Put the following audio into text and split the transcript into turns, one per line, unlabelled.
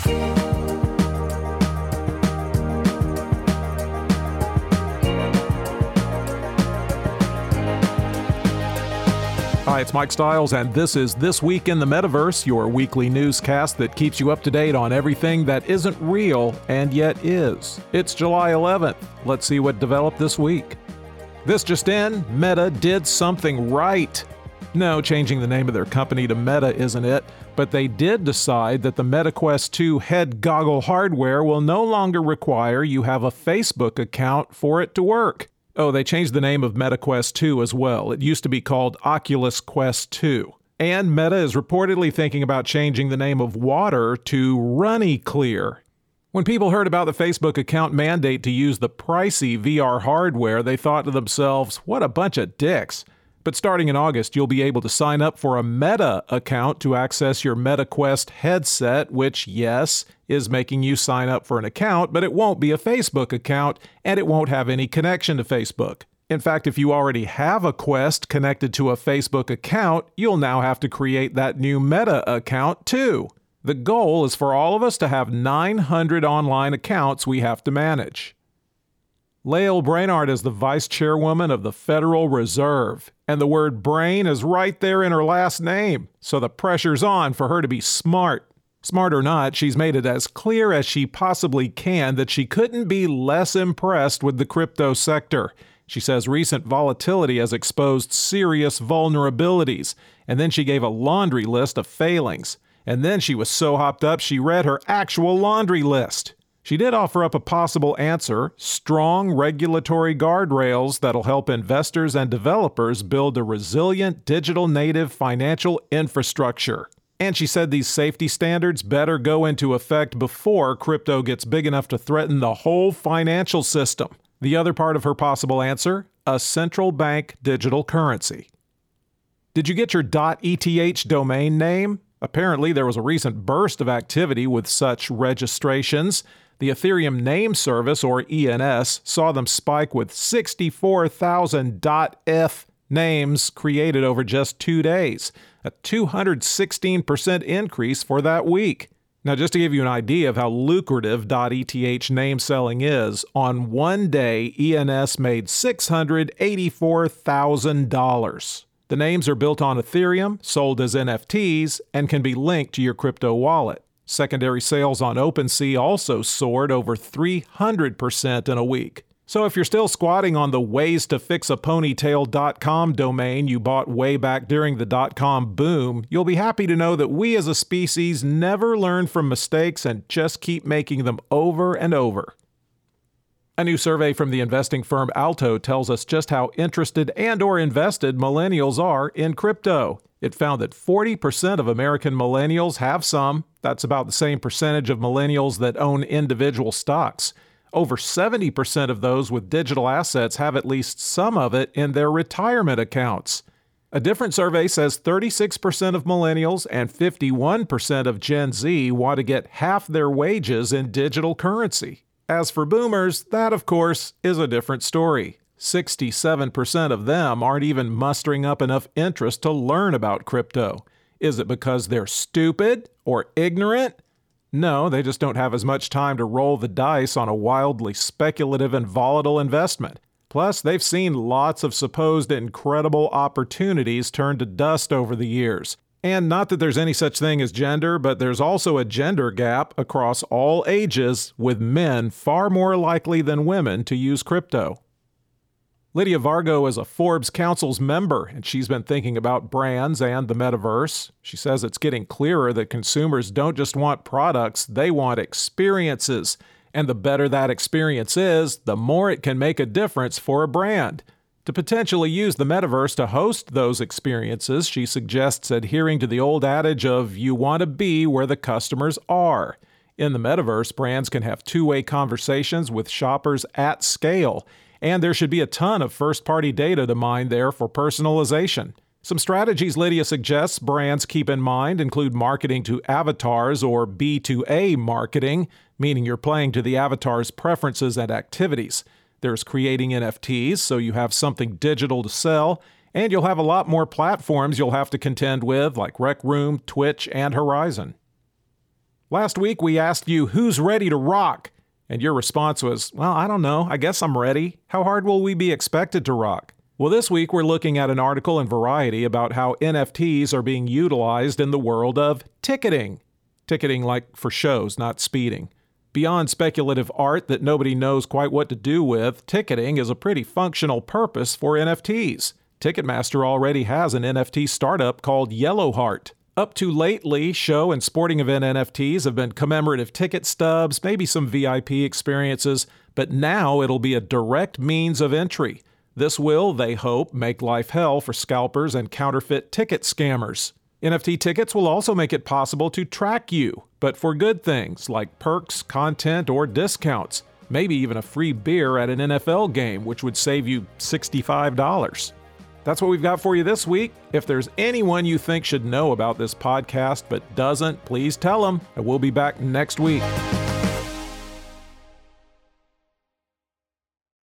Hi, it's Mike Stiles, and this is This Week in the Metaverse, your weekly newscast that keeps you up to date on everything that isn't real and yet is. It's July 11th. Let's see what developed this week. This just in Meta did something right. No, changing the name of their company to Meta isn't it, but they did decide that the MetaQuest 2 head goggle hardware will no longer require you have a Facebook account for it to work. Oh, they changed the name of MetaQuest 2 as well. It used to be called Oculus Quest 2. And Meta is reportedly thinking about changing the name of water to Runny Clear. When people heard about the Facebook account mandate to use the pricey VR hardware, they thought to themselves, what a bunch of dicks. But starting in August, you'll be able to sign up for a Meta account to access your MetaQuest headset, which, yes, is making you sign up for an account, but it won't be a Facebook account and it won't have any connection to Facebook. In fact, if you already have a Quest connected to a Facebook account, you'll now have to create that new Meta account too. The goal is for all of us to have 900 online accounts we have to manage. Lael Brainard is the vice chairwoman of the Federal Reserve, and the word brain is right there in her last name, so the pressure's on for her to be smart. Smart or not, she's made it as clear as she possibly can that she couldn't be less impressed with the crypto sector. She says recent volatility has exposed serious vulnerabilities, and then she gave a laundry list of failings. And then she was so hopped up she read her actual laundry list. She did offer up a possible answer strong regulatory guardrails that'll help investors and developers build a resilient digital native financial infrastructure. And she said these safety standards better go into effect before crypto gets big enough to threaten the whole financial system. The other part of her possible answer a central bank digital currency. Did you get your .eth domain name? Apparently, there was a recent burst of activity with such registrations. The Ethereum Name Service, or ENS, saw them spike with 64,000 .eth names created over just two days, a 216% increase for that week. Now, just to give you an idea of how lucrative .eth name selling is, on one day, ENS made $684,000. The names are built on Ethereum, sold as NFTs, and can be linked to your crypto wallet. Secondary sales on OpenSea also soared over 300% in a week. So if you're still squatting on the ways to fix a ponytail.com domain you bought way back during the dot com boom, you'll be happy to know that we as a species never learn from mistakes and just keep making them over and over. A new survey from the investing firm Alto tells us just how interested and or invested millennials are in crypto. It found that 40% of American millennials have some. That's about the same percentage of millennials that own individual stocks. Over 70% of those with digital assets have at least some of it in their retirement accounts. A different survey says 36% of millennials and 51% of Gen Z want to get half their wages in digital currency. As for boomers, that of course is a different story. 67% of them aren't even mustering up enough interest to learn about crypto. Is it because they're stupid or ignorant? No, they just don't have as much time to roll the dice on a wildly speculative and volatile investment. Plus, they've seen lots of supposed incredible opportunities turn to dust over the years. And not that there's any such thing as gender, but there's also a gender gap across all ages, with men far more likely than women to use crypto. Lydia Vargo is a Forbes Council's member, and she's been thinking about brands and the metaverse. She says it's getting clearer that consumers don't just want products, they want experiences. And the better that experience is, the more it can make a difference for a brand. To potentially use the metaverse to host those experiences, she suggests adhering to the old adage of you want to be where the customers are. In the metaverse, brands can have two way conversations with shoppers at scale and there should be a ton of first party data to mine there for personalization. Some strategies Lydia suggests brands keep in mind include marketing to avatars or B2A marketing, meaning you're playing to the avatar's preferences and activities. There's creating NFTs, so you have something digital to sell, and you'll have a lot more platforms you'll have to contend with, like Rec Room, Twitch, and Horizon. Last week we asked you who's ready to rock, and your response was, Well, I don't know. I guess I'm ready. How hard will we be expected to rock? Well, this week we're looking at an article in Variety about how NFTs are being utilized in the world of ticketing. Ticketing like for shows, not speeding. Beyond speculative art that nobody knows quite what to do with, ticketing is a pretty functional purpose for NFTs. Ticketmaster already has an NFT startup called Yellowheart. Up to lately, show and sporting event NFTs have been commemorative ticket stubs, maybe some VIP experiences, but now it'll be a direct means of entry. This will, they hope, make life hell for scalpers and counterfeit ticket scammers. NFT tickets will also make it possible to track you, but for good things like perks, content, or discounts. Maybe even a free beer at an NFL game, which would save you $65. That's what we've got for you this week. If there's anyone you think should know about this podcast but doesn't, please tell them, and we'll be back next week.